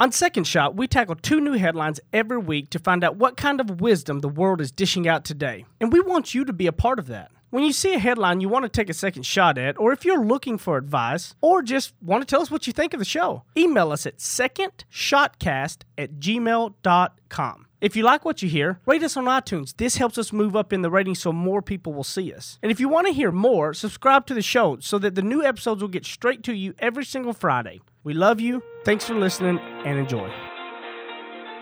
On Second Shot, we tackle two new headlines every week to find out what kind of wisdom the world is dishing out today. And we want you to be a part of that. When you see a headline you want to take a second shot at, or if you're looking for advice, or just want to tell us what you think of the show, email us at secondshotcast at gmail.com. If you like what you hear, rate us on iTunes. This helps us move up in the ratings so more people will see us. And if you want to hear more, subscribe to the show so that the new episodes will get straight to you every single Friday. We love you. Thanks for listening and enjoy.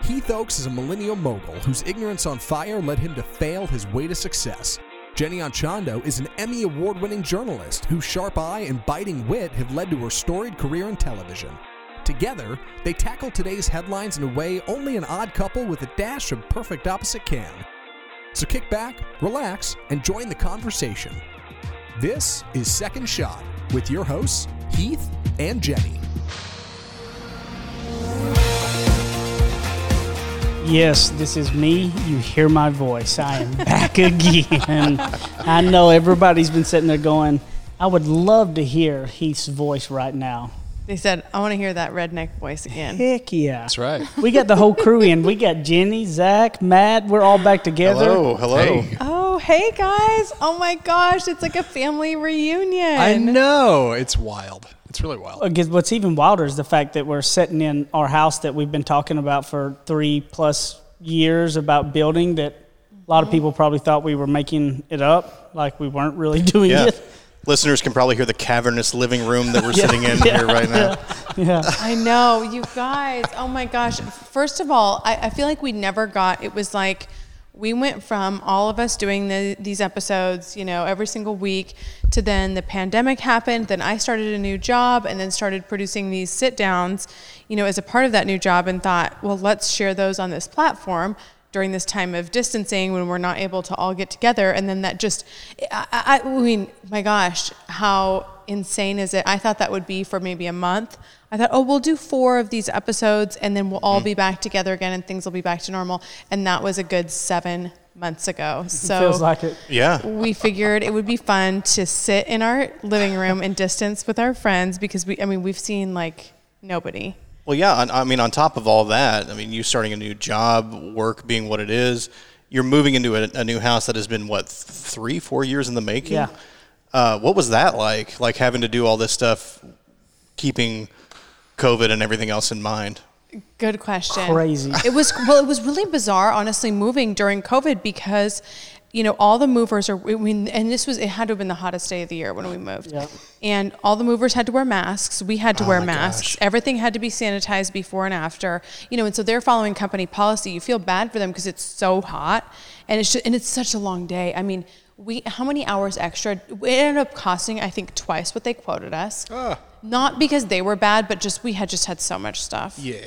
Heath Oaks is a millennial mogul whose ignorance on fire led him to fail his way to success. Jenny Anchondo is an Emmy Award winning journalist whose sharp eye and biting wit have led to her storied career in television. Together, they tackle today's headlines in a way only an odd couple with a dash of perfect opposite can. So kick back, relax, and join the conversation. This is Second Shot with your hosts, Heath and Jenny. Yes, this is me. You hear my voice. I am back again. I know everybody's been sitting there going, I would love to hear Heath's voice right now. They said, I want to hear that redneck voice again. Heck yeah. That's right. We got the whole crew in. We got Jenny, Zach, Matt. We're all back together. Hello, hello. Oh, hey guys. Oh my gosh, it's like a family reunion. I know it's wild. It's really wild. I guess What's even wilder is the fact that we're sitting in our house that we've been talking about for three plus years about building that a lot of mm-hmm. people probably thought we were making it up, like we weren't really doing Yeah. it. Listeners can probably hear the cavernous living room that we're sitting in here right now. Yeah. I know, you guys. Oh my gosh. First of all, I, I feel like we never got, it was like, we went from all of us doing the, these episodes, you know, every single week to then the pandemic happened. Then I started a new job and then started producing these sit downs, you know, as a part of that new job and thought, well, let's share those on this platform during this time of distancing when we're not able to all get together. And then that just, I, I, I mean, my gosh, how insane is it? I thought that would be for maybe a month. I thought, oh, we'll do four of these episodes and then we'll all mm. be back together again and things will be back to normal. And that was a good seven months ago. So it Feels like it. Yeah. we figured it would be fun to sit in our living room in distance with our friends because we, I mean, we've seen like nobody. Well, yeah. on- I mean, on top of all that, I mean, you starting a new job, work being what it is, you're moving into a, a new house that has been what three, four years in the making. Yeah. Uh, what was that like? Like having to do all this stuff, keeping COVID and everything else in mind. Good question. Crazy. It was well. It was really bizarre, honestly, moving during COVID because, you know, all the movers are. I mean, and this was it had to have been the hottest day of the year when we moved. Yeah. And all the movers had to wear masks. We had to oh wear masks. gosh. Everything had to be sanitized before and after. You know, and so they're following company policy. You feel bad for them because it's so hot, and it's just, and it's such a long day. I mean. We how many hours extra? It ended up costing I think twice what they quoted us. Not because they were bad, but just we had just had so much stuff. Yeah.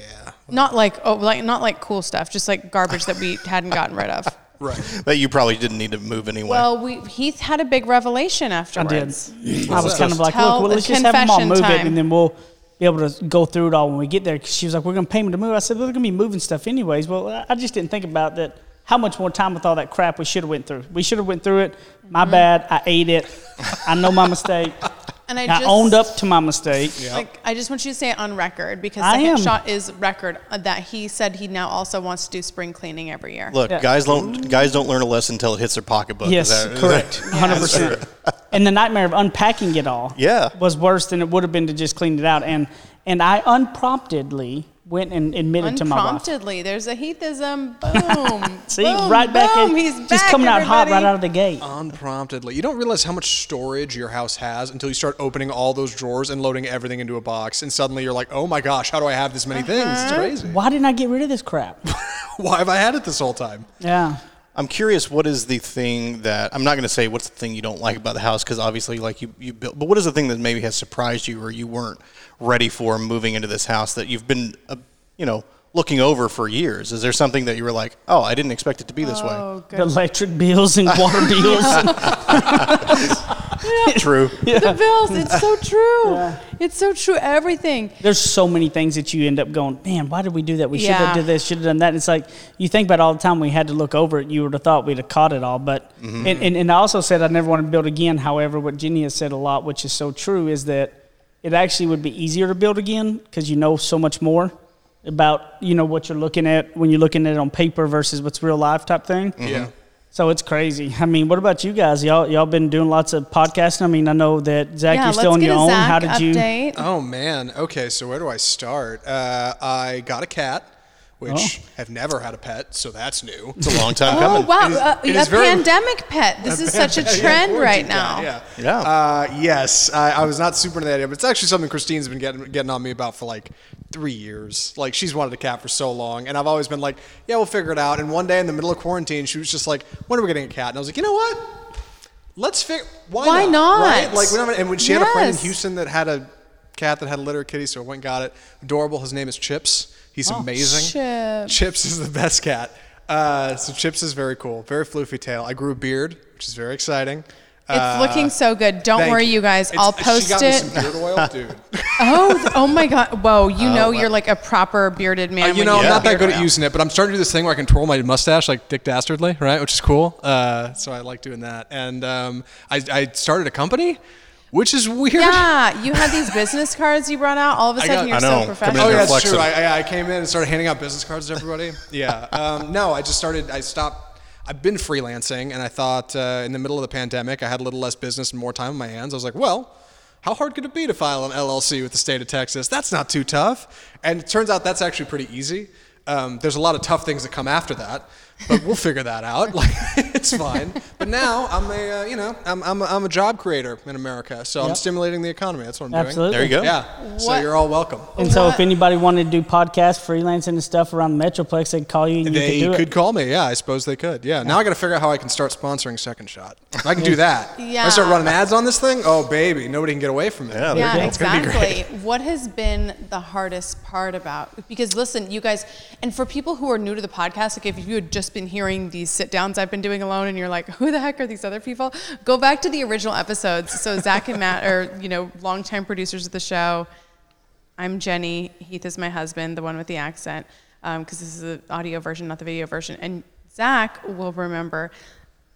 Not like oh like not like cool stuff, just like garbage that we hadn't gotten rid of. Right. That you probably didn't need to move anyway. Well, we Heath had a big revelation I did. afterwards. I was kind of like, Tell look, well, the let's just have them all confession move it, time. and then we'll be able to go through it all when we get there. 'Cause she was like, we're going to pay me to move. I said, well, they're going to be moving stuff anyways. Well, I- I just didn't think about that. How much more time with all that crap we should have went through? We should have went through it. My Mm-hmm. bad. I ate it. I know my mistake. And I, I, just owned up to my mistake. Like I just want you to say it on record because I second am. shot is record that he said he now also wants to do spring cleaning every year. Look, Yeah. guys don't guys don't learn a lesson until it hits their pocketbook. Is Yes, that- is correct. that- 100%. And the nightmare of unpacking it all Yeah. was worse than it would have been to just clean it out. And, and I unpromptedly went and admitted to my wife. Unpromptedly, there's a Heathism. Boom. See, Boom, right back boom, in, He's just back, coming out hot right out of the gate. Unpromptedly. You don't realize how much storage your house has until you start opening all those drawers and loading everything into a box. And suddenly you're like, oh my gosh, how do I have this many things? Uh-huh. It's crazy. Why didn't I get rid of this crap? Why have I had it this whole time? Yeah. I'm curious. What is the thing that I'm not going to say? What's the thing you don't like about the house? Because obviously, like you, you built. But what is the thing that maybe has surprised you, or you weren't ready for moving into this house that you've been, uh, you know, looking over for years? Is there something that you were like, oh, I didn't expect it to be this Oh, The good. electric bills and water bills. way? True. The bills. It's so true. It's so true. Everything. There's so many things that you end up going, man, why did we do that? We should have did this, should have done that. And it's like you think about all the time we had to look over it. You would have thought we'd have caught it all, but mm-hmm. and, and, and I also said I never want to build again. However, what Jenny has said a lot, which is so true, is that it actually would be easier to build again because you know so much more. About you know what you're looking at when you're looking at it on paper versus what's real life type thing. Yeah. So it's crazy. I mean, what about you guys? Y'all y'all been doing lots of podcasting. I mean, I know that Zach, yeah, you're still on your own. Zach How did you? Oh man. Okay, so where do I start? Uh, I got a cat, which have never had a pet, so that's new. It's a long time Oh coming. wow, It is- uh, it a is very- pandemic pet. This is such a Yeah, trend right now. cat, Yeah. Yeah. Uh, yes, I, I was not super into that idea, but it's actually something Christine's been getting getting on me about for like three years. Like she's wanted a cat for so long, and I've always been like, "Yeah, we'll figure it out." And one day in the middle of quarantine, she was just like, "When are we getting a cat?" And I was like, "You know what? Let's figure. Why, Why not? Right? Like we don't. And when she had a friend in Houston that had a cat that had a litter kitty, so I went and got it. Adorable. His name is Chips. He's amazing. Chips. Chips is the best cat. Uh, so Chips is very cool, very floofy tail. I grew a beard, which is very exciting. It's Uh, looking so good. Don't Thank worry, you guys. It's- I'll she post got me it. some beard oil, dude. Oh, th- oh my God! Whoa, you know you're like a proper bearded man. Uh, you when know, I'm get not that beard good at oil. using it, but I'm starting to do this thing where I can twirl my mustache like Dick Dastardly, right? Which is cool. Uh, so I like doing that. And um, I, I started a company, which is weird. Yeah, you had these business cards you brought out. All of a I sudden, got- you're I know. so Coming professional. Oh yeah, there that's true. I, I, I came in and started handing out business cards to everybody. yeah. Um, no, I just started. I stopped. I've been freelancing, and I thought uh, in the middle of the pandemic, I had a little less business and more time on my hands. I was like, well. How hard could it be to file an LLC with the state of Texas? That's not too tough. And it turns out that's actually pretty easy. Um, there's a lot of tough things that come after that, but we'll figure that out. Like it's fine. But now I'm a uh, you know I'm, I'm, a, I'm a job creator in America, so I'm stimulating the economy. That's what I'm Absolutely. There you go. doing. Yeah. So you're all welcome. And so, if anybody wanted to do podcast freelancing and stuff around the Metroplex, they'd call you and They you could do could it. call me. Yeah, I suppose they could. Yeah. Now I got to figure out how I can start sponsoring Second Shot. I can do that. Yeah. I start running ads on this thing. Oh baby, nobody can get away from it. Yeah, Yeah, you go. Gonna be exactly. What has been the hardest part about? Because listen, you guys, and for people who are new to the podcast, like if you had just been hearing these sit downs I've been doing alone, and you're like, who the heck are these other people? Go back to the original episodes. So Zach and Matt are, you know, longtime producers of the show. I'm Jenny. Heath is my husband, the one with the accent, um, because this is the audio version, not the video version. And Zach will remember,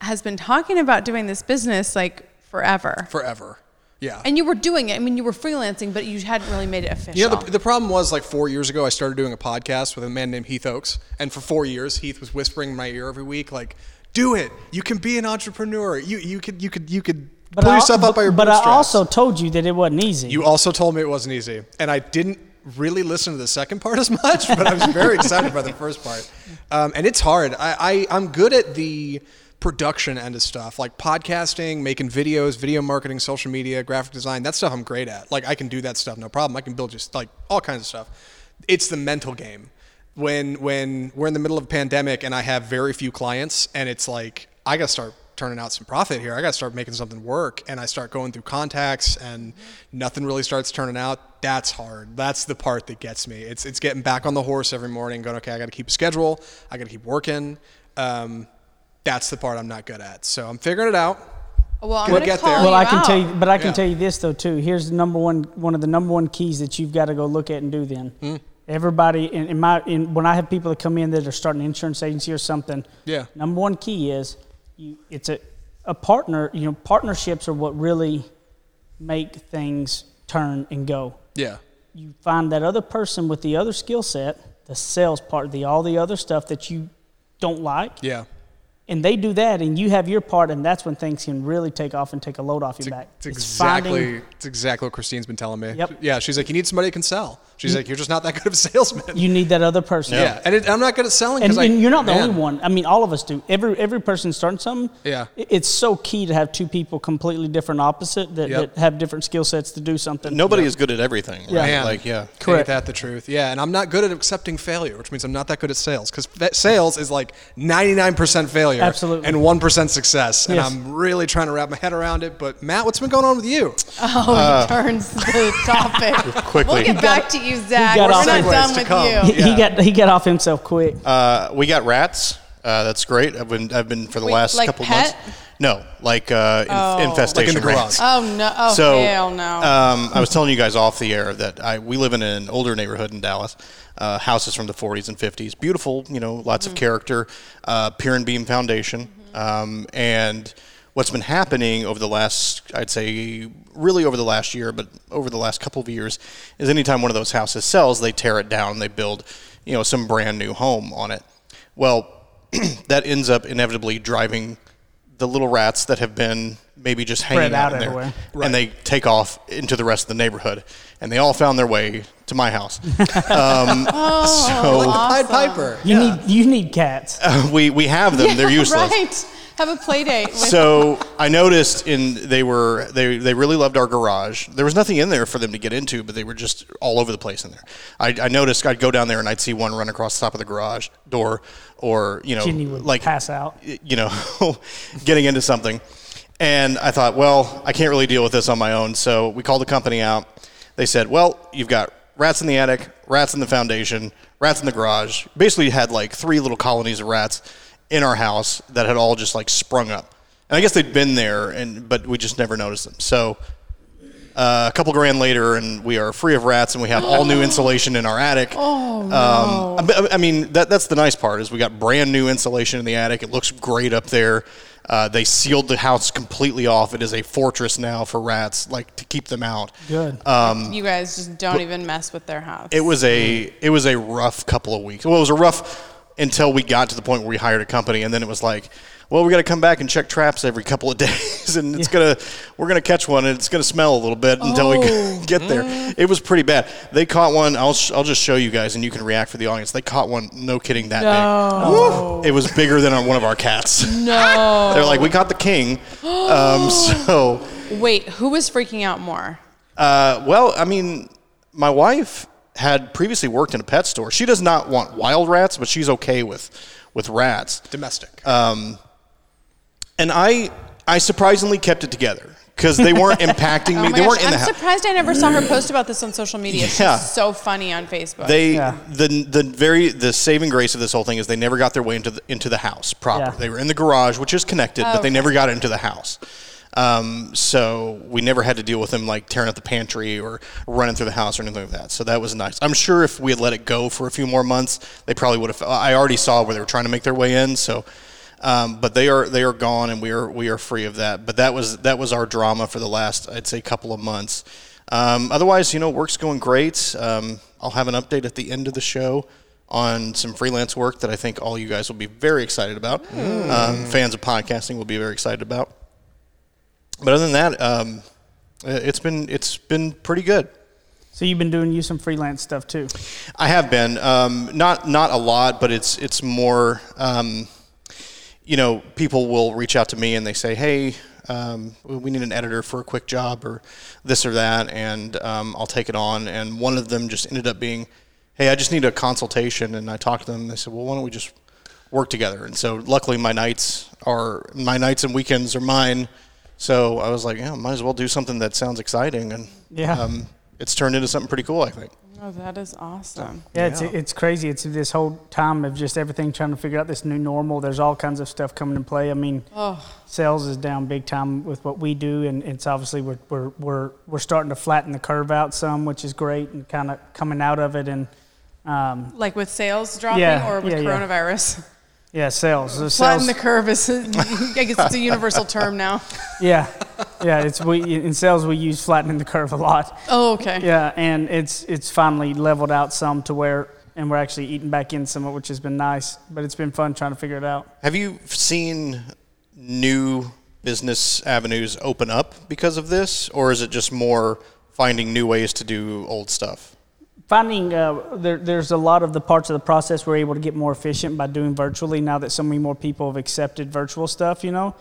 has been talking about doing this business like forever. Forever. Yeah. And you were doing it. I mean, you were freelancing, but you hadn't really made it official. You know, the, the problem was like four years ago, I started doing a podcast with a man named Heath Oaks. And for four years, Heath was whispering in my ear every week, like, do it. You can be an entrepreneur. You, you could, you could, you could pull I, yourself up by your but I also told you that it wasn't easy. You also told me it wasn't easy, and I didn't really listen to the second part as much, but I was very excited by the first part. Um, and it's hard. I, I I'm good at the production end of stuff, like podcasting, making videos, video marketing, social media, graphic design. That stuff I'm great at. Like I can do that stuff, no problem. I can build just like all kinds of stuff. It's the mental game. When when we're in the middle of a pandemic and I have very few clients, and it's like I got to start turning out some profit here. I got to start making something work. And I start going through contacts and nothing really starts turning out. That's hard. That's the part that gets me. It's, it's getting back on the horse every morning going, okay, I got to keep a schedule. I got to keep working. Um, that's the part I'm not good at. So I'm figuring it out. well, I'm We'll gonna get call there. well, I can out. tell you, but I can Yeah. tell you this though too. Here's the number one, one of the number one keys that you've got to go look at and do. Then Hmm. everybody in, in my in, when I have people that come in that are starting an insurance agency or something. Yeah. Number one key is you, it's a a partner. You know, partnerships are what really make things turn and go. Yeah. You find that other person with the other skill set, the sales part, the all the other stuff that you don't like, Yeah. And they do that, and you have your part, and that's when things can really take off and take a load off your It's, back. it's It's exactly finding- it's exactly what Christine's been telling me. Yep. Yeah, she's like, you need somebody who can sell. She's like, you're just not that good of a salesman. you need that other person. yeah, and it, I'm not good at selling And, because and you're not the only one. I mean, all of us do. Every every person starting something. Yeah. It's so key to have two people completely different, opposite that, Yep. that have different skill sets to do something. Nobody is good at everything. Right? Yeah. Man. Like yeah. Ain't Correct. that the truth? Yeah, and I'm not good at accepting failure, which means I'm not that good at sales because sales is like 99% failure Absolutely. and 1% success, and Yes. I'm really trying to wrap my head around it. But Matt, what's been going on with you? Oh, he turns the topic. Quickly. We'll get back to you, Zach. We're not done with come. you. He, he got he got off himself quick. Uh, we got rats. Uh, that's great. I've been I've been for the Wait, last like couple pet? months. No, like uh, Oh. infestation Like in the garage. Oh no! Oh so hell no! Um, I was telling you guys off the air that I we live in an older neighborhood in Dallas. Uh, houses from the 40s and 50s, beautiful, you know, lots Mm-hmm. of character. Uh, Pier and Beam Foundation, um, and what's been happening over the last, I'd say, really over the last year, but over the last couple of years, is anytime one of those houses sells, they tear it down, they build, you know, some brand new home on it. Well, that ends up inevitably driving the little rats that have been maybe just hanging Spread out, out in there, everywhere. and they take off into the rest of the neighborhood, and they all found their way to my house. um, so Pied Piper. You need you need cats. we we have them; they're useless. Right. Have a play date. With, So I noticed in they were they they really loved our garage. There was nothing in there for them to get into, but they were just all over the place in there. I, I noticed I'd go down there and I'd see one run across the top of the garage door, or you know, Ginny would like pass out. you know, getting into something. And I thought, well, I can't really deal with this on my own. So we called the company out. They said, well, you've got rats in the attic, rats in the foundation, rats in the garage. Basically, you had like three little colonies of rats in our house that had all just like sprung up. And I guess they'd been there, and but we just never noticed them. So uh, a couple grand later, and we are free of rats, and we have all new insulation in our attic. Oh no! Um, I, I mean, that, that's the nice part is we got brand new insulation in the attic. It looks great up there. Uh, they sealed the house completely off. It is a fortress now for rats, like to keep them out. Good. you guys just don't even mess with their house. It was a it was a rough couple of weeks. Well, it was a rough until we got to the point where we hired a company, and then it was like, well, we got to come back and check traps every couple of days, and it's gonna we're gonna catch one, and it's gonna smell a little bit until we get there. It was pretty bad. They caught one. I'll sh- I'll just show you guys, and you can react for the audience. They caught one. No kidding, that big. It was bigger than one of our cats. no. They're like, we caught the king. Um, so. Wait, who was freaking out more? Uh, well, I mean, my wife had previously worked in a pet store. She does not want wild rats, but she's okay with with rats. Domestic. Um, and I I surprisingly kept it together because they weren't impacting me. Oh they gosh, weren't in I'm the house. surprised I never saw her post about this on social media. Yeah. She's so funny on Facebook. They Yeah. the the very the saving grace of this whole thing is they never got their way into the into the house proper. Yeah. They were in the garage, which is connected, but they Okay. never got into the house. Um, so we never had to deal with them like tearing up the pantry or running through the house or anything like that. So that was nice. I'm sure if we had let it go for a few more months, they probably would have. I already saw where they were trying to make their way in. So, um, but they are they are gone, and we are we are free of that. But that was that was our drama for the last I'd say couple of months. Um, otherwise, you know, work's going great. Um, I'll have an update at the end of the show on some freelance work that I think all you guys will be very excited about. Um, fans of podcasting will be very excited about. But other than that, um, it's been it's been pretty good. So you've been doing you some freelance stuff too. I have been um, not not a lot, but it's it's more. Um, you know, people will reach out to me and they say, "Hey, um, we need an editor for a quick job or this or that," and um, I'll take it on. And one of them just ended up being, "Hey, I just need a consultation," and I talked to them. and They said, "Well, why don't we just work together?" And so, luckily, my nights are my nights and weekends are mine. So I was like, "Yeah, might as well do something that sounds exciting," and Yeah. um, it's turned into something pretty cool, I think. oh, that is awesome. Yeah, it's it's crazy. It's this whole time of just everything trying to figure out this new normal. There's all kinds of stuff coming in play. I mean, sales is down big time with what we do, and it's obviously we're we're we're we're starting to flatten the curve out some, which is great, and kind of coming out of it. And um, Like with sales dropping Yeah, or with yeah, yeah. coronavirus? Yeah, sales. The Flatten sales the curve is, I guess it's a universal term now. yeah, yeah. It's we in sales we use flattening the curve a lot. Oh, okay. Yeah, and it's it's finally leveled out some to where, and we're actually eating back in some, which has been nice. But it's been fun trying to figure it out. Have you seen new business avenues open up because of this, or is it just more finding new ways to do old stuff? Finding uh, there, there's a lot of the parts of the process we're able to get more efficient by doing virtually now that so many more people have accepted virtual stuff. You know,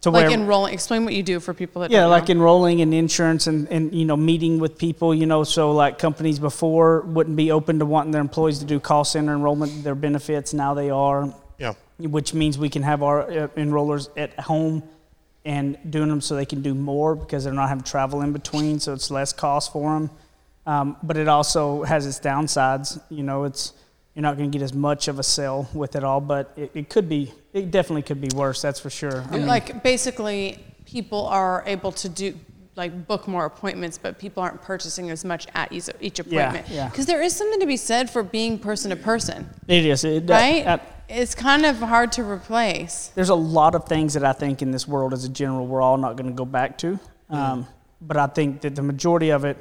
to Like where enrolling. Explain what you do for people that yeah, don't like know. enrolling in insurance and, and you know meeting with people. You know, so like companies before wouldn't be open to wanting their employees to do call center enrollment, their benefits. Now they are. Yeah. which means we can have our uh, enrollers at home and doing them so they can do more because they're not having to travel in between, so it's less cost for them. Um, but it also has its downsides. You know, it's you're not going to get as much of a sale with it all, but it, it could be. It definitely could be worse. That's for sure. I mean, like basically people are able to do like book more appointments but people aren't purchasing as much at each, each Yeah, appointment yeah. because there is something to be said for being person to person it is. It, Right? uh, it's kind of hard to replace. there's a lot of things that I think in this world as a general we're all not going to go back to. Um, but I think that the majority of it,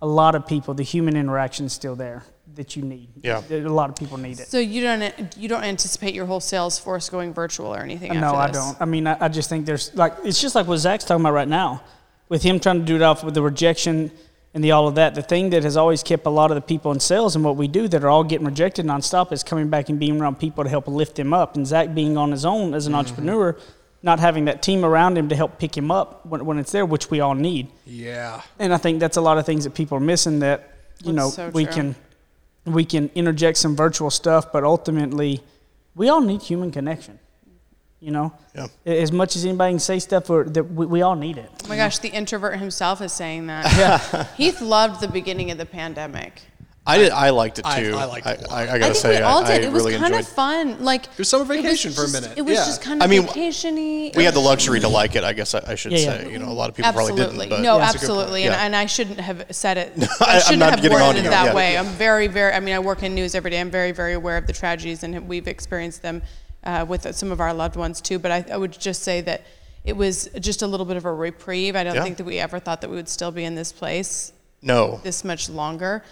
a lot of people, the human interaction is still there that you need. Yeah. a lot of people need it. So you don't you don't anticipate your whole sales force going virtual or anything? no, after I don't. I mean, I, I just think there's like it's just like what Zach's talking about right now, with him trying to do it off with the rejection and the all of that. The thing that has always kept a lot of the people in sales and what we do that are all getting rejected nonstop is coming back and being around people to help lift them up. And Zach being on his own as an Mm-hmm. entrepreneur, not having that team around him to help pick him up when, when it's there, which we all need. Yeah. And I think that's a lot of things that people are missing that you know so we true. can we can interject some virtual stuff, but ultimately we all need human connection. You know, Yeah. as much as anybody can say stuff, or that we, we all need it. Oh my gosh, the introvert himself is saying that. Yeah. Heath loved the beginning of the pandemic. I did. I liked it too. I liked it. I, I I gotta think say, we all I, did. I it was really kind enjoyed. of fun. Like It was summer it was vacation for a just- minute. It was Yeah. just kind of I mean, vacationy. we had the luxury to like it. I guess I, I should Yeah, yeah. say. You know, a lot of people absolutely probably didn't. But no, That's a good point. absolutely, and, Yeah. and I shouldn't have said it. I- I I'm shouldn't not have getting on worded you. it that Yeah. way. I'm very, very. I mean, I work in news every day. I'm very, very aware of the tragedies, and we've experienced them uh, with some of our loved ones too. But I, I would just say that it was just a little bit of a reprieve. I don't Yeah. think that we ever thought that we would still be in this place no. this much longer.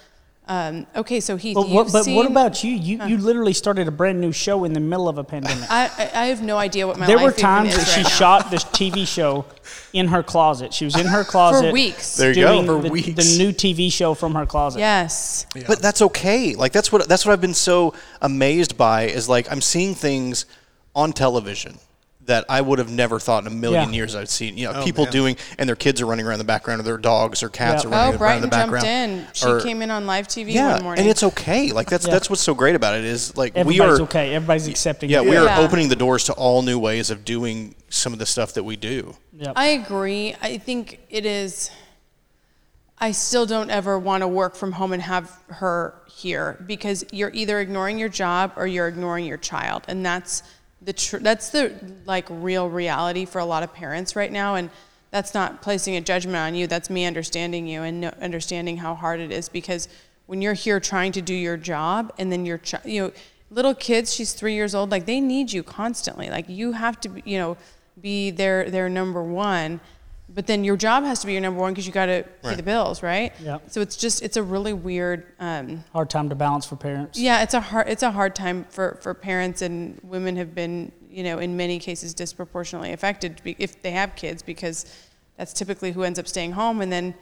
Um, okay, so he. But, what, but what about you? You you literally started a brand new show in the middle of a pandemic. I, I I have no idea what my there life were times is that she now. shot this TV show in her closet. She was in her closet for weeks. There you go. For the, weeks. the new TV show from her closet. yes. But that's okay. Like that's what that's what I've been so amazed by is like I'm seeing things on television that I would have never thought in a million Yeah. years I'd seen. You know, Oh, people man. doing and their kids are running around in the background or their dogs or cats Yeah. are running Oh, around in Brighton jumped background. in. She Or- came in on live TV yeah, one morning. and it's okay. Like that's Yeah. that's what's so great about it is like we Everybody's are okay. Everybody's accepting. Yeah, it. we are Yeah. opening the doors to all new ways of doing some of the stuff that we do. Yep. I agree. I think it is. I still don't ever want to work from home and have her here because you're either ignoring your job or you're ignoring your child, and that's the tr- that's the like real reality for a lot of parents right now. And that's not placing a judgment on you. That's me understanding you and no- understanding how hard it is because when you're here trying to do your job and then your child, you know, little kids, she's three years old, like they need you constantly. Like you have to, you know, be their their number one. But then your job has to be your number one because you got to pay Right. the bills, right? Yeah. So it's just it's a really weird. Um, Hard time to balance for parents. yeah, it's a hard it's a hard time for, for parents and women have been you know in many cases disproportionately affected if they have kids because that's typically who ends up staying home and then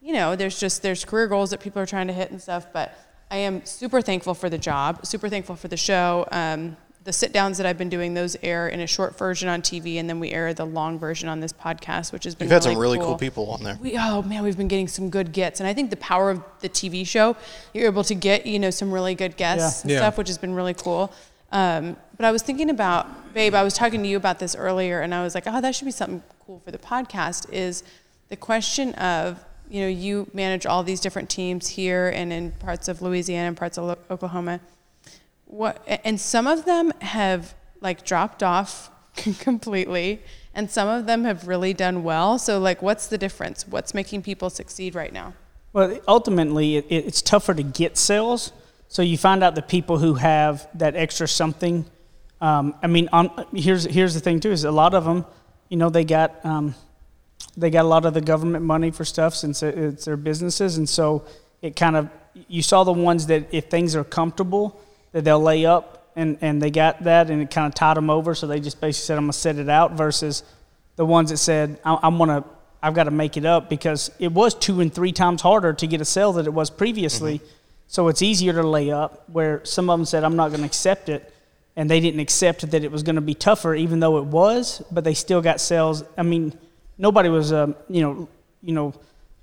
you know there's just there's career goals that people are trying to hit and stuff. But I am super thankful for the job, super thankful for the show. Um, the sit downs that I've been doing, those air in a short version on TV, and then we air the long version on this podcast, which has been You've had really some really cool people on there. we, oh man, we've been getting some good gets, and I think the power of the TV show, you're able to get you know some really good guests and Yeah. stuff, which has been really cool. Um, but I was thinking about, babe, I was talking to you about this earlier, and I was like, oh, that should be something cool for the podcast. Is the question of you know you manage all these different teams here and in parts of Louisiana and parts of Oklahoma. What and some of them have like dropped off completely and some of them have really done well so like what's the difference what's making people succeed right now Well, ultimately, it, it- it's tougher to get sales. So you find out the people who have that extra something. Um, I mean, on, here's here's the thing too: is a lot of them, you know, they got um, they got a lot of the government money for stuff since it's their businesses, and so it kind of you saw the ones that if things are comfortable, that they'll lay up, and and they got that, and it kind of tied them over. So they just basically said, "I'm gonna set it out," versus the ones that said, I, "I'm gonna." I've got to make it up because it was two and three times harder to get a sale than it was previously. So it's easier to lay up. Where some of them said, "I'm not going to accept it," and they didn't accept that it was going to be tougher, even though it was. But they still got sales. I mean, nobody was, um, you know, you know,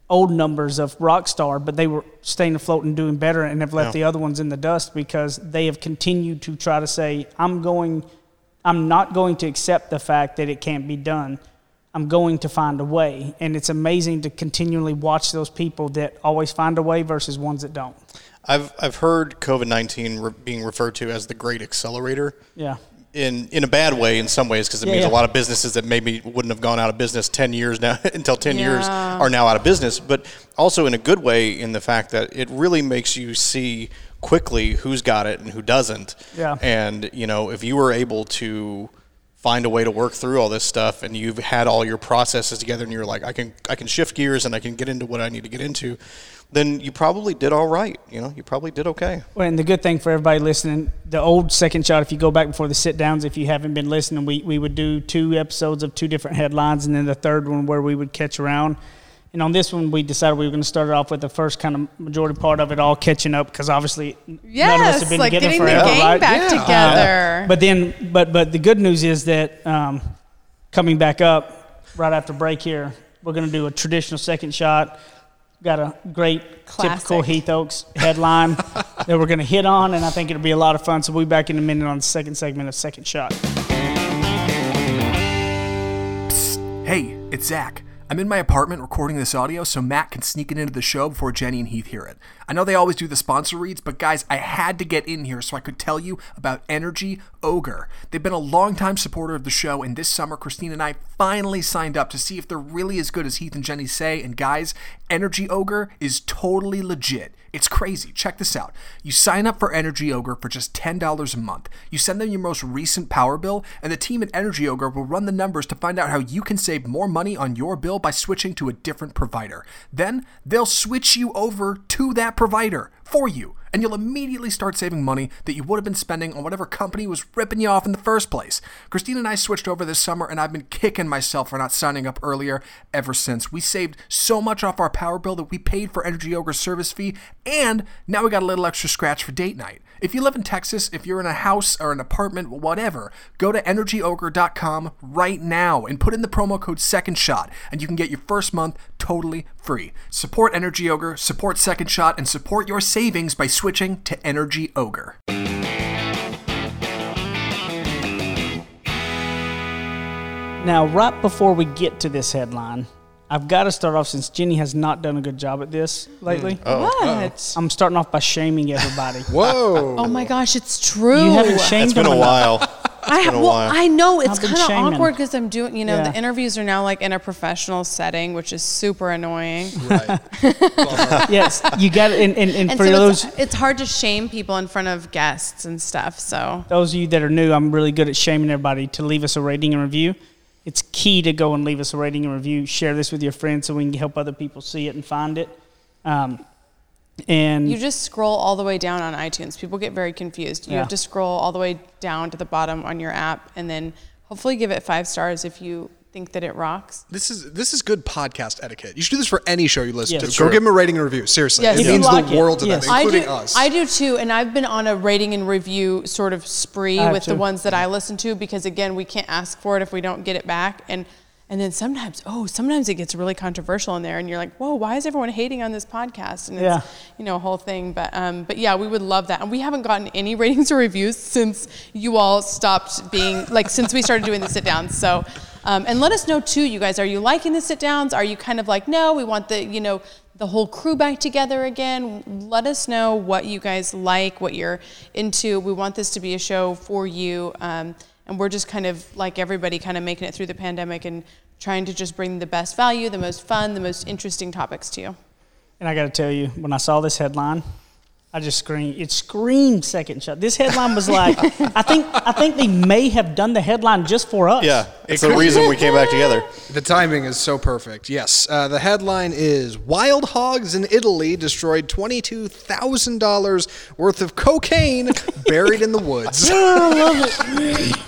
old numbers of Rockstar, but they were staying afloat and doing better, and have left Yeah. the other ones in the dust because they have continued to try to say, "I'm going." I'm not going to accept the fact that it can't be done. I'm going to find a way. And it's amazing to continually watch those people that always find a way versus ones that don't. I've I've heard COVID nineteen re- being referred to as the great accelerator. Yeah. In in a bad way in some ways because it Yeah, means yeah. a lot of businesses that maybe wouldn't have gone out of business 10 years now until 10 years are now out of business but also in a good way in the fact that it really makes you see quickly who's got it and who doesn't. Yeah. And you know, if you were able to find a way to work through all this stuff and you've had all your processes together and you're like I can I can shift gears and I can get into what I need to get into, then you probably did all right. You know, you probably did okay. Well, and the good thing for everybody listening, the old second shot, if you go back before the sit downs, if you haven't been listening, we, we would do two episodes of two different headlines and then the third one where we would catch around. And on this one, we decided we were going to start it off with the first kind of majority part of it all catching up because obviously none of us Yes, have been like together getting the forever, gang right? back Yeah. together. But then, but but the good news is that um, coming back up right after break here, we're going to do a traditional second shot. Got a great typical Heath Oaks headline that we're going to hit on, and I think it'll be a lot of fun. So we'll be back in a minute on the second segment of Second Shot. Hey, it's Zach. I'm in my apartment recording this audio so Matt can sneak it into the show before Jenny and Heath hear it. I know they always do the sponsor reads, but guys, I had to get in here so I could tell you about Energy Ogre. They've been a longtime supporter of the show, and this summer, Christine and I finally signed up to see if they're really as good as Heath and Jenny say. And guys, Energy Ogre is totally legit. It's crazy. Check this out. You sign up for Energy Ogre for just $10 a month. You send them your most recent power bill, and the team at Energy Ogre will run the numbers to find out how you can save more money on your bill by switching to a different provider. Then they'll switch you over to that provider for you, and you'll immediately start saving money that you would have been spending on whatever company was ripping you off in the first place. Christine and I switched over this summer, and I've been kicking myself for not signing up earlier ever since. We saved so much off our power bill that we paid for Energy Ogre's service fee, and now we got a little extra scratch for date night. If you live in Texas, if you're in a house or an apartment, whatever, go to energyogre.com right now and put in the promo code Second Shot, and you can get your first month totally free. Support Energy Ogre, support Second Shot, and support your savings by switching to Energy Ogre. Now, right before we get to this headline, I've got to start off since Jenny has not done a good job at this hmm. lately. Oh, what? I'm starting off by shaming everybody. Whoa. Oh my gosh, it's true. You haven't shamed It's been them a enough. while. I been a well, while. I know it's I've been kind of shaming. awkward because I'm doing, you know, Yeah. the interviews are now like in a professional setting, which is super annoying. Right. yes, you got it. And, and, and, And for so those it's, it's hard to shame people in front of guests and stuff. So those of you that are new, I'm really good at shaming everybody to leave us a rating and review. It's key to go and leave us a rating and review. Share this with your friends so we can help other people see it and find it. Um, and you just scroll all the way down on iTunes. People get very confused. You Yeah. have to scroll all the way down to the bottom on your app, and then hopefully give it five stars if you think that it rocks. This is this is good podcast etiquette. You should do this for any show you listen Yes. to. Sure. Go give them a rating and review. Seriously, Yes. it means like the it. world to Yes. them, I including do, us. I do too, and I've been on a rating and review sort of spree I have with the ones that I listen to because again, we can't ask for it if we don't get it back, and and then sometimes, oh, sometimes it gets really controversial in there, and you're like, whoa, why is everyone hating on this podcast? And it's Yeah. you know a whole thing, but um, but yeah, we would love that, and we haven't gotten any ratings or reviews since you all stopped being like since we started doing the sit downs. So. Um, and let us know too, you guys. Are you liking the sit downs? Are you kind of like, no, we want the, you know, the whole crew back together again? Let us know what you guys like, what you're into. We want this to be a show for you. Um, and we're just kind of like everybody, kind of making it through the pandemic and trying to just bring the best value, the most fun, the most interesting topics to you. And I got to tell you, when I saw this headline, I just screamed. It screamed second shot. This headline was like, I think, I think they may have done the headline just for us. Yeah, it's the reason we came back together. The timing is so perfect. Yes. Uh, the headline is Wild Hogs in Italy destroyed $22,000 worth of cocaine buried in the woods. I love it.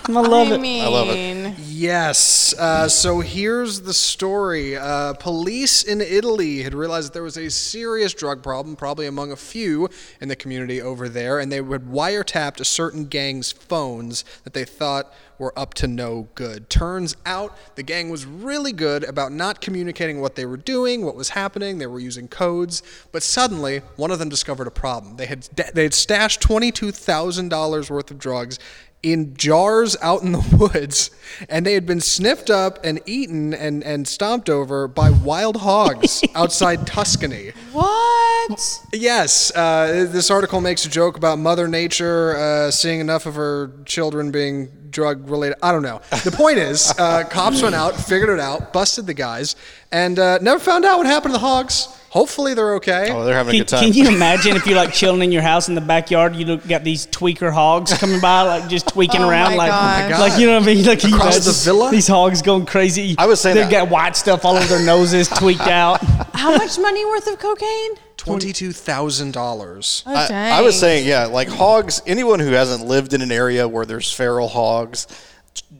I love I it. mean, I love it. Yes. Uh, so here's the story. Uh, police in Italy had realized that there was a serious drug problem, probably among a few in the community over there, and they had wiretapped a certain gang's phones that they thought were up to no good. Turns out the gang was really good about not communicating what they were doing, what was happening. They were using codes, but suddenly one of them discovered a problem. They had they had stashed twenty-two thousand dollars worth of drugs in jars out in the woods, and they had been sniffed up and eaten and, and stomped over by wild hogs outside Tuscany. what? Yes, uh, this article makes a joke about Mother Nature uh, seeing enough of her children being drug related. I don't know. The point is, uh, cops went out, figured it out, busted the guys, and uh, never found out what happened to the hogs. Hopefully they're okay. Oh, they're having a good time. can you imagine if you're like chilling in your house in the backyard, you look, got these tweaker hogs coming by, like just tweaking Oh around, my like, gosh. Oh like you know what I mean? Like you Across imagine the villa? these hogs going crazy. I was saying they that- got white stuff all over their noses, tweaked out. How much money worth of cocaine? Twenty-two thousand dollars. Oh, I. I was saying, yeah, like hogs. Anyone who hasn't lived in an area where there's feral hogs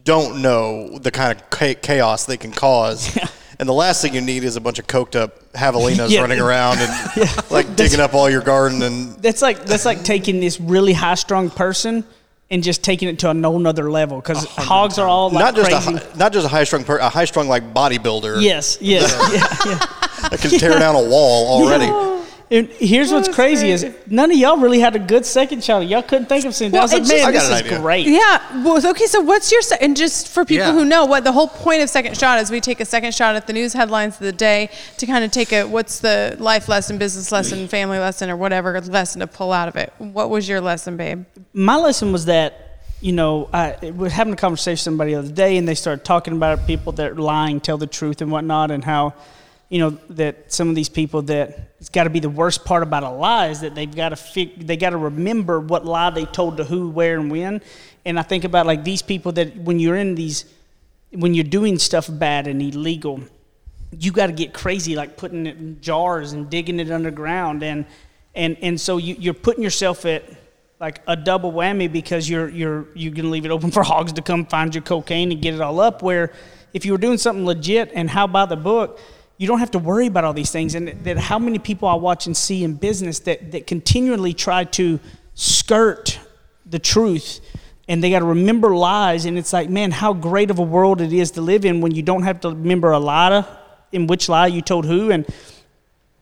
don't know the kind of cha- chaos they can cause. And the last thing you need is a bunch of coked up javelinas Yeah. running around and like digging up all your garden. And That's like that's like taking this really high strung person and just taking it to a whole nother level because hogs are all like not just crazy. a not just a high strung per- a high strung like bodybuilder yes, yes, yeah, yeah. that can tear down a wall already. And here's what's crazy is none of y'all really had a good second shot. Y'all couldn't think of something. I was Well, like, it man, just- this is idea. great. Yeah. Well, okay. So, what's your se- and just for people Yeah. who know what the whole point of second shot is, we take a second shot at the news headlines of the day to kind of take a what's the life lesson, business lesson, family lesson, or whatever lesson to pull out of it. What was your lesson, babe? my lesson was that you know I was having a conversation with somebody the other day, and they started talking about people that are lying, tell the truth, and whatnot, and how you know that some of these people that it's got to be the worst part about a lie is that they've got to fig- they got to remember what lie they told to who, where, and when. And I think about like these people that when you're in these when you're doing stuff bad and illegal, you got to get crazy, like putting it in jars and digging it underground, and and and so you, you're putting yourself at like a double whammy because you're you're you're gonna leave it open for hogs to come find your cocaine and get it all up. Where if you were doing something legit and how by the book, you don't have to worry about all these things. And that how many people I watch and see in business that that continually try to skirt the truth and they got to remember lies. And it's like man how great of a world it is to live in when you don't have to remember a lie in which lie you told who. And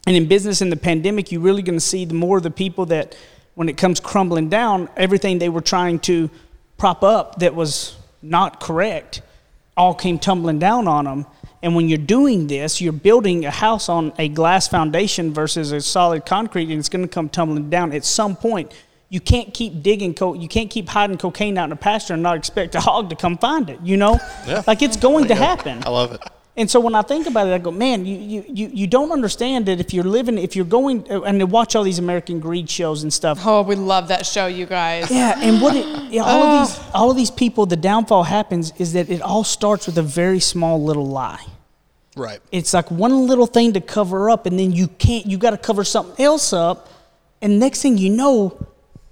and in business in the pandemic you're really going to see the more of the people that when it comes crumbling down everything they were trying to prop up that was not correct all came tumbling down on them and when you're doing this you're building a house on a glass foundation versus a solid concrete and it's going to come tumbling down at some point you can't keep digging co- you can't keep hiding cocaine out in a pasture and not expect a hog to come find it you know Yeah. like it's going to happen I love it. And so when I think about it, I go, man, you, you, you, you don't understand that if you're living, if you're going, uh, and to watch all these American greed shows and stuff. Oh, we love that show, you guys. Yeah, and what it, yeah, all of these, all of these people, the downfall happens is that it all starts with a very small little lie. Right. It's like one little thing to cover up, and then you can't. You got to cover something else up, and next thing you know,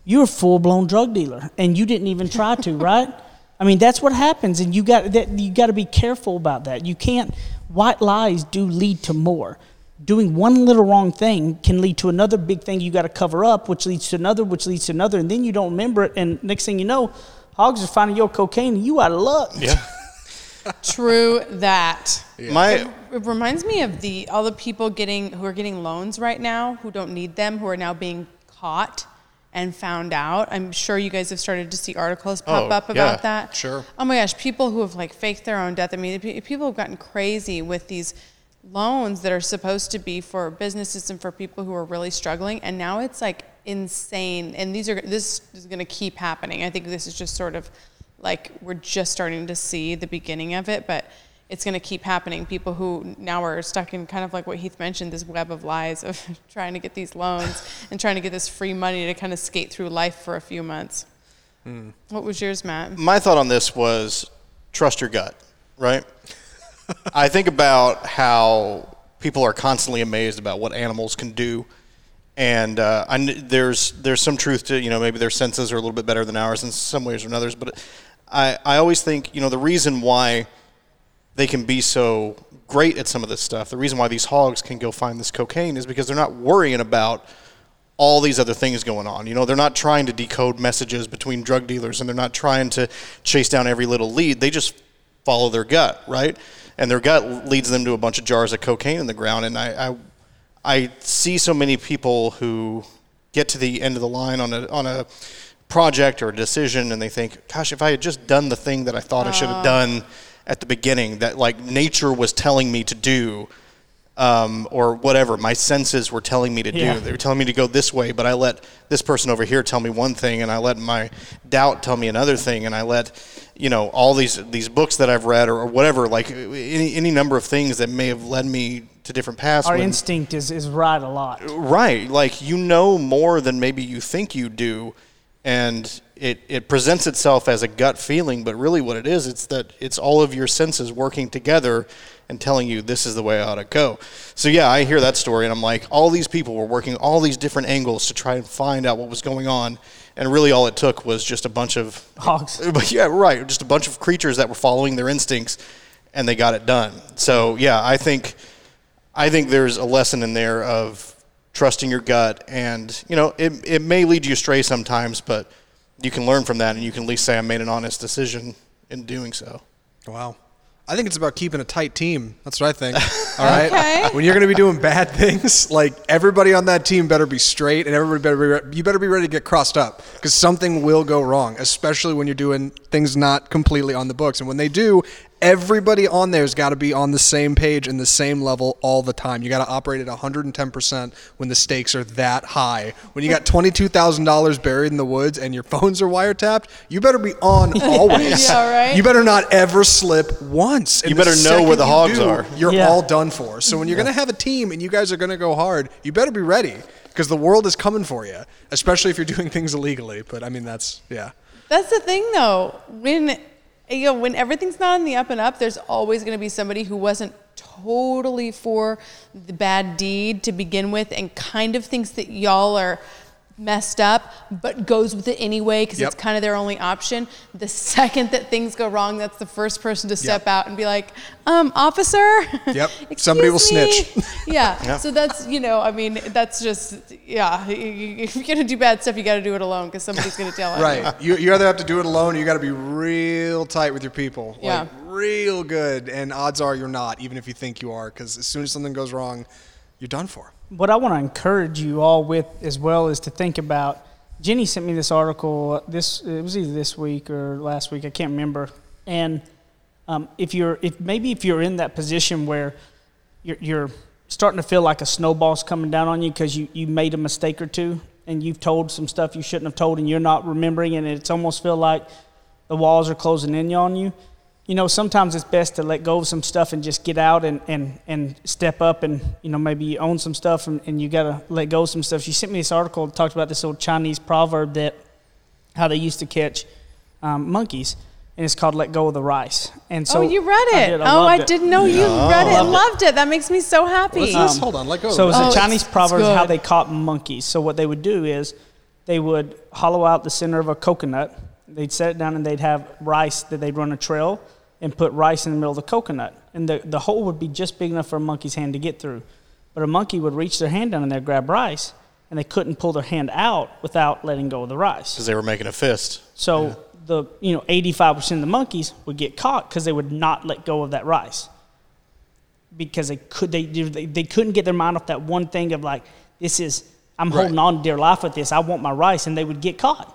you're a full blown drug dealer, and you didn't even try to, right? I mean, that's what happens, and you got that. You got to be careful about that. You can't. White lies do lead to more. Doing one little wrong thing can lead to another big thing you got to cover up, which leads to another, which leads to another, and then you don't remember it, and next thing you know, hogs are finding your cocaine, and you out of luck. Yeah. True that. My It reminds me of the all the people getting who are getting loans right now who don't need them who are now being caught and found out. I'm sure you guys have started to see articles pop Oh, up about yeah, that. sure. Oh my gosh, people who have like faked their own death. I mean, people have gotten crazy with these loans that are supposed to be for businesses and for people who are really struggling and now it's like insane and these are this is going to keep happening. I think this is just sort of like we're just starting to see the beginning of it, but it's going to keep happening. People who now are stuck in kind of like what Heath mentioned, this web of lies of trying to get these loans and trying to get this free money to kind of skate through life for a few months. What was yours, Matt? my thought on this was trust your gut, right? I think about how people are constantly amazed about what animals can do, and uh, I there's there's some truth to you know maybe their senses are a little bit better than ours in some ways or in others, but I I always think you know the reason why they can be so great at some of this stuff, the reason why these hogs can go find this cocaine is because they're not worrying about all these other things going on. You know, they're not trying to decode messages between drug dealers and they're not trying to chase down every little lead. They just follow their gut, right? And their gut leads them to a bunch of jars of cocaine in the ground. And I, I, I see so many people who get to the end of the line on a, on a project or a decision and they think, gosh, if I had just done the thing that I thought I should have oh. done at the beginning, that like nature was telling me to do, um, or whatever. My senses were telling me to Yeah. do. They were telling me to go this way, but I let this person over here tell me one thing, and I let my doubt tell me another thing, and I let you know all these these books that I've read or, or whatever, like any any number of things that may have led me to different paths. Our when- instinct is, is right a lot. Right. Like you know more than maybe you think you do. And it, it presents itself as a gut feeling, but really what it is, it's that it's all of your senses working together and telling you this is the way I ought to go. So yeah, I hear that story and I'm like, all these people were working all these different angles to try and find out what was going on. And really all it took was just a bunch of Hogs. But yeah, right. Just a bunch of creatures that were following their instincts and they got it done. So yeah, I think I think there's a lesson in there of trusting your gut, and you know it it may lead you astray sometimes, but you can learn from that, and you can at least say I made an honest decision in doing so. Wow. I think it's about keeping a tight team. That's what I think. All right. Okay. When you're going to be doing bad things, like everybody on that team better be straight, and everybody better be re- you better be ready to get crossed up because something will go wrong, especially when you're doing things not completely on the books. And when they do, everybody on there's got to be on the same page and the same level all the time. You got to operate at 110% when the stakes are that high. When you got $22,000 buried in the woods and your phones are wiretapped, you better be on always. Yeah, right. You better not ever slip once. And You better know where the you hogs do, are. You're Yeah. all done for. So when you're going to have a team and you guys are going to go hard, you better be ready because the world is coming for you, especially if you're doing things illegally. But I mean, that's, yeah. That's the thing, though. When you know, when everything's not on the up and up, there's always going to be somebody who wasn't totally for the bad deed to begin with, and kind of thinks that y'all are messed up, but goes with it anyway because Yep. it's kind of their only option. The second that things go wrong, that's the first person to step Yep. out and be like, um, "Officer." Yep. Somebody will "Excuse snitch." Yeah. Yeah. So that's you know, I mean, that's just yeah. If you're gonna do bad stuff, you got to do it alone because somebody's gonna tell on you. Right. You, you either have to do it alone or you got to be real tight with your people. Yeah. Like, real good. And odds are you're not, even if you think you are, because as soon as something goes wrong, you're done for. What I want to encourage you all with as well is to think about. Jenny sent me this article. This it was either this week or last week. I can't remember. And um, if you're, if maybe if you're in that position where you're, you're starting to feel like a snowball's coming down on you because you, you made a mistake or two and you've told some stuff you shouldn't have told and you're not remembering and it's almost feel like the walls are closing in on you. You know, sometimes it's best to let go of some stuff and just get out and, and, and step up and, you know, maybe you own some stuff and, and you got to let go of some stuff. She sent me this article that talked about this old Chinese proverb that how they used to catch um, monkeys, and it's called "Let Go of the Rice." And so oh, you read I it. did. oh, I didn't know you read it and Loved it. it. That makes me so happy. What's this? Hold on. Let go. So it's. Oh, a Chinese it's proverb how they caught monkeys. So what they would do is they would hollow out the center of a coconut. They'd set it down and they'd have rice that they'd run a trail and put rice in the middle of the coconut. And the, the hole would be just big enough for a monkey's hand to get through. But a monkey would reach their hand down in there, grab rice, and they couldn't pull their hand out without letting go of the rice. Because they were making a fist. So the you know 85% of the monkeys would get caught because they would not let go of that rice because they could they, they they couldn't get their mind off that one thing of like this is I'm Right. holding on to dear life with this I want my rice and they would get caught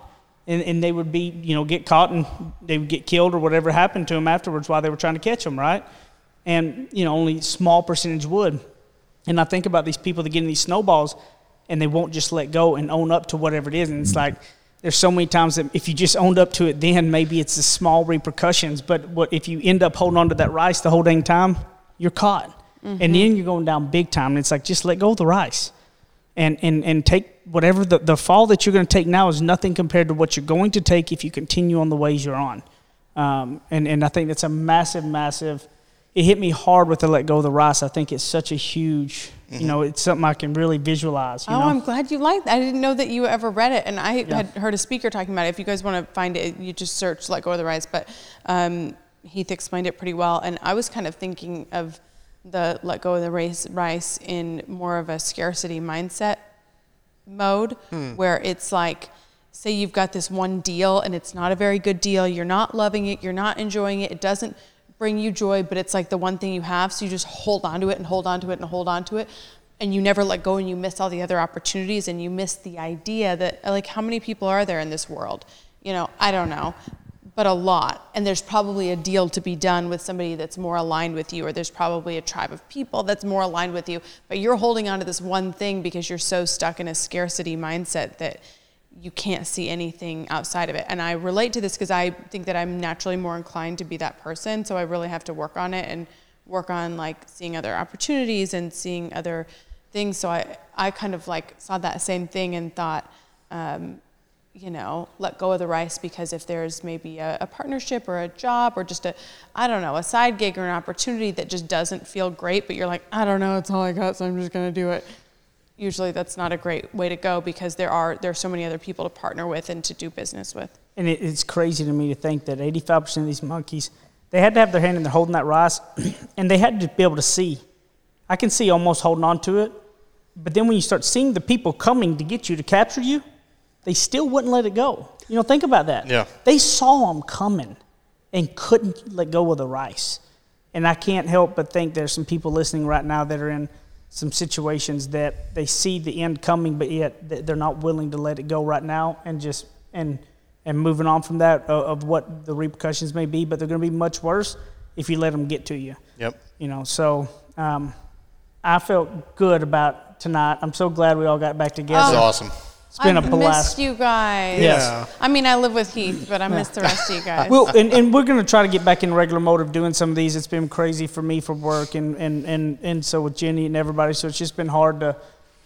and, and they would be you know get caught and they would get killed or whatever happened to them afterwards while they were trying to catch them right and you know only small percentage would and I think about these people that get in these snowballs and they won't just let go and own up to whatever it is. And it's like there's so many times that if you just owned up to it then, maybe it's the small repercussions. But what if you end up holding on to that rice the whole dang time, you're caught. Mm-hmm. And then you're going down big time. And it's like just let go of the rice. And, and, and take whatever the, the fall that you're going to take now is nothing compared to what you're going to take if you continue on the ways you're on. Um, and, and I think that's a massive, massive. It hit me hard with the let go of the rice. I think it's such a huge, you know, it's something I can really visualize. You Oh, know? I'm glad you liked that. I didn't know that you ever read it. And I Yeah. had heard a speaker talking about it. If you guys want to find it, you just search Let Go of the Rice. But um, Heath explained it pretty well. And I was kind of thinking of the Let Go of the Rice, rice in more of a scarcity mindset mode hmm. where it's like, say you've got this one deal and it's not a very good deal. You're not loving it. You're not enjoying it. It doesn't bring you joy, but it's like the one thing you have. So you just hold on to it and hold on to it and hold on to it. And you never let go and you miss all the other opportunities and you miss the idea that, like, how many people are there in this world? You know, I don't know. But a lot. And there's probably a deal to be done with somebody that's more aligned with you, or there's probably a tribe of people that's more aligned with you. But you're holding on to this one thing because you're so stuck in a scarcity mindset that you can't see anything outside of it. And I relate to this because I think that I'm naturally more inclined to be that person. So I really have to work on it and work on like seeing other opportunities and seeing other things. So I, I kind of like saw that same thing and thought, um, you know, let go of the rice because if there's maybe a, a, partnership or a job or just a, I don't know, a side gig or an opportunity that just doesn't feel great, but you're like, I don't know, it's all I got, so I'm just to do it. Usually that's not a great way to go because there are there are so many other people to partner with and to do business with. And it, it's crazy to me to think that 85% of these monkeys, they had to have their hand in there holding that rice, and they had to be able to see. I can see almost holding on to it, but then when you start seeing the people coming to get you to capture you, they still wouldn't let it go. You know, think about that. Yeah. They saw them coming and couldn't let go of the rice. And I can't help but think there's some people listening right now that are in some situations that they see the end coming, but yet they're not willing to let it go right now and just and and moving on from that of, of what the repercussions may be. But they're going to be much worse if you let them get to you. Yep. You know, so um, I felt good about tonight. I'm so glad we all got back together. It's awesome. It's been I've a blast. missed you guys. Yes. I mean, I live with Heath, but I miss the rest of you guys. Well, and, and we're going to try to get back in regular mode of doing some of these. It's been crazy for me for work and, and, and, and so with Jenny and everybody. So it's just been hard to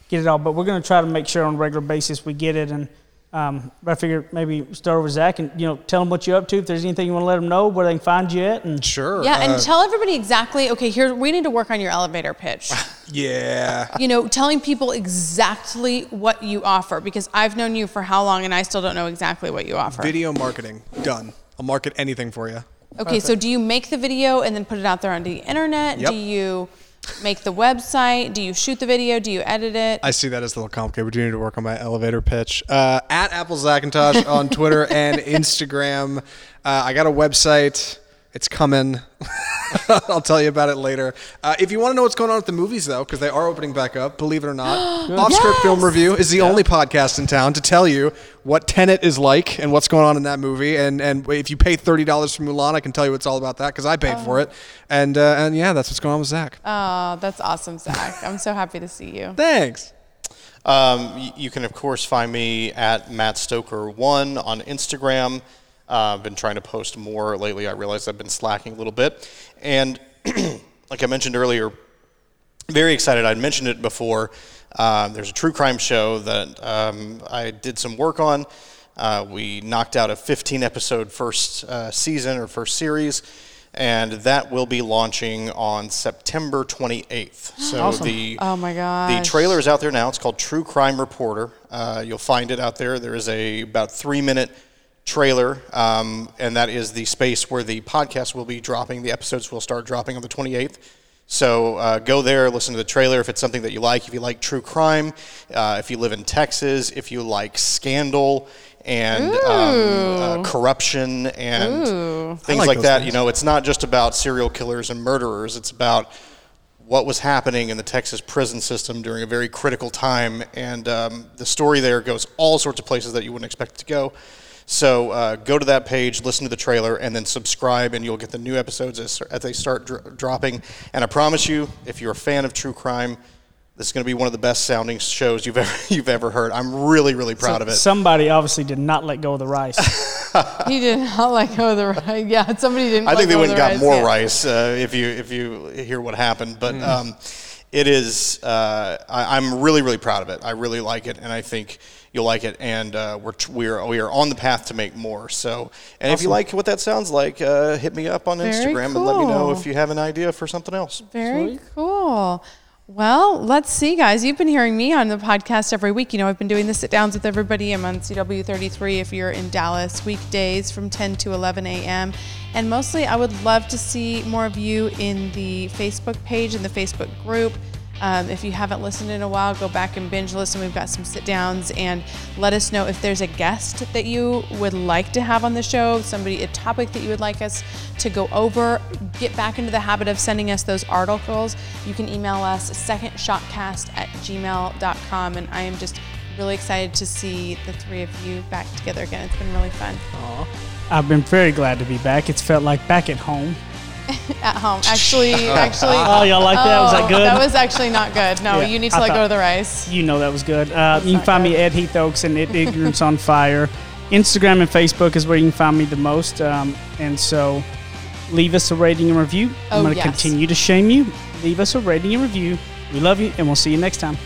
get it all. But we're going to try to make sure on a regular basis we get it. And um, but I figure maybe start with Zach and you know tell them what you're up to. If there's anything you want to let them know, where they can find you at. And Sure. yeah, and uh, tell everybody exactly. Okay, here we need to work on your elevator pitch. yeah. you know, telling people exactly what you offer because I've known you for how long and I still don't know exactly what you offer. Video marketing done. I'll market anything for you. Okay, so do you make the video and then put it out there on the internet? Yep. Do you make the website? Do you shoot the video? Do you edit it? I see that as a little complicated. We do need to work on my elevator pitch. Uh, at Apple Zackintosh on Twitter and Instagram. Uh, I got a website. It's coming. I'll tell you about it later. Uh, if you want to know what's going on with the movies, though, because they are opening back up, believe it or not, Off Script Film Review is the only podcast in town to tell you what Tenet is like and what's going on in that movie. And and if you pay thirty dollars for Mulan, I can tell you what's all about that because I paid for it. And uh, and yeah, that's what's going on with Zach. oh, that's awesome, Zach. I'm so happy to see you. Thanks. Um, y- you can, of course, find me at Matt Stoker1 on Instagram. Uh, I've been trying to post more lately. I realize I've been slacking a little bit. And like I mentioned earlier, very excited. I'd mentioned it before. Uh, there's a true crime show that um, I did some work on. Uh, we knocked out a 15 episode first uh, season or first series, and that will be launching on September 28th. So the Oh my god, the trailer is out there now. It's called True Crime Reporter. Uh, you'll find it out there. There is a about three minute trailer, um, and that is the space where the podcast will be dropping. The episodes will start dropping on the 28th. So uh, go there, listen to the trailer if it's something that you like. If you like true crime, uh, if you live in Texas, if you like scandal and um, uh, corruption and things like like, that, things. you know, it's not just about serial killers and murderers. It's about what was happening in the Texas prison system during a very critical time, and um, the story there goes all sorts of places that you wouldn't expect it to go. So uh, go to that page, listen to the trailer, and then subscribe, and you'll get the new episodes as, as they start dr- dropping. And I promise you, if you're a fan of true crime, this is going to be one of the best sounding shows you've ever you've ever heard. I'm really really proud of it. Somebody obviously did not let go of the rice. He did not let go of the rice. Yeah, somebody didn't. I let think they go went and the got more yeah. rice uh, if you if you hear what happened. But um, it is uh, I, I'm really really proud of it. I really like it, and I think you'll like it. And uh, we're tr- we're we are on the path to make more. So, and if you like what that sounds like, uh, hit me up on Very Instagram and let me know if you have an idea for something else. Very cool. Well, let's see, guys. You've been hearing me on the podcast every week. You know, I've been doing the sit downs with everybody. I'm on CW33 if you're in Dallas, weekdays from 10 to 11 a.m. And mostly, I would love to see more of you in the Facebook page and the Facebook group. Um, if you haven't listened in a while, go back and binge listen. We've got some sit downs and let us know if there's a guest that you would like to have on the show, somebody, a topic that you would like us to go over. Get back into the habit of sending us those articles. You can email us secondshotcast at gmail.com. And I am just really excited to see the three of you back together again. It's been really fun I've been very glad to be back. It's felt like back at home. at home. Actually, actually. Oh, y'all like that? Was that Oh, good? That was actually not good. No, Yeah, you need to I let go thought- of the rice. You know that was good. Uh, you can not find me at Heath Oaks and at Ignorance on Fire. Instagram and Facebook is where you can find me the most. Um, and so leave us a rating and review. I'm Oh, going to yes. continue to shame you. Leave us a rating and review. We love you, and we'll see you next time.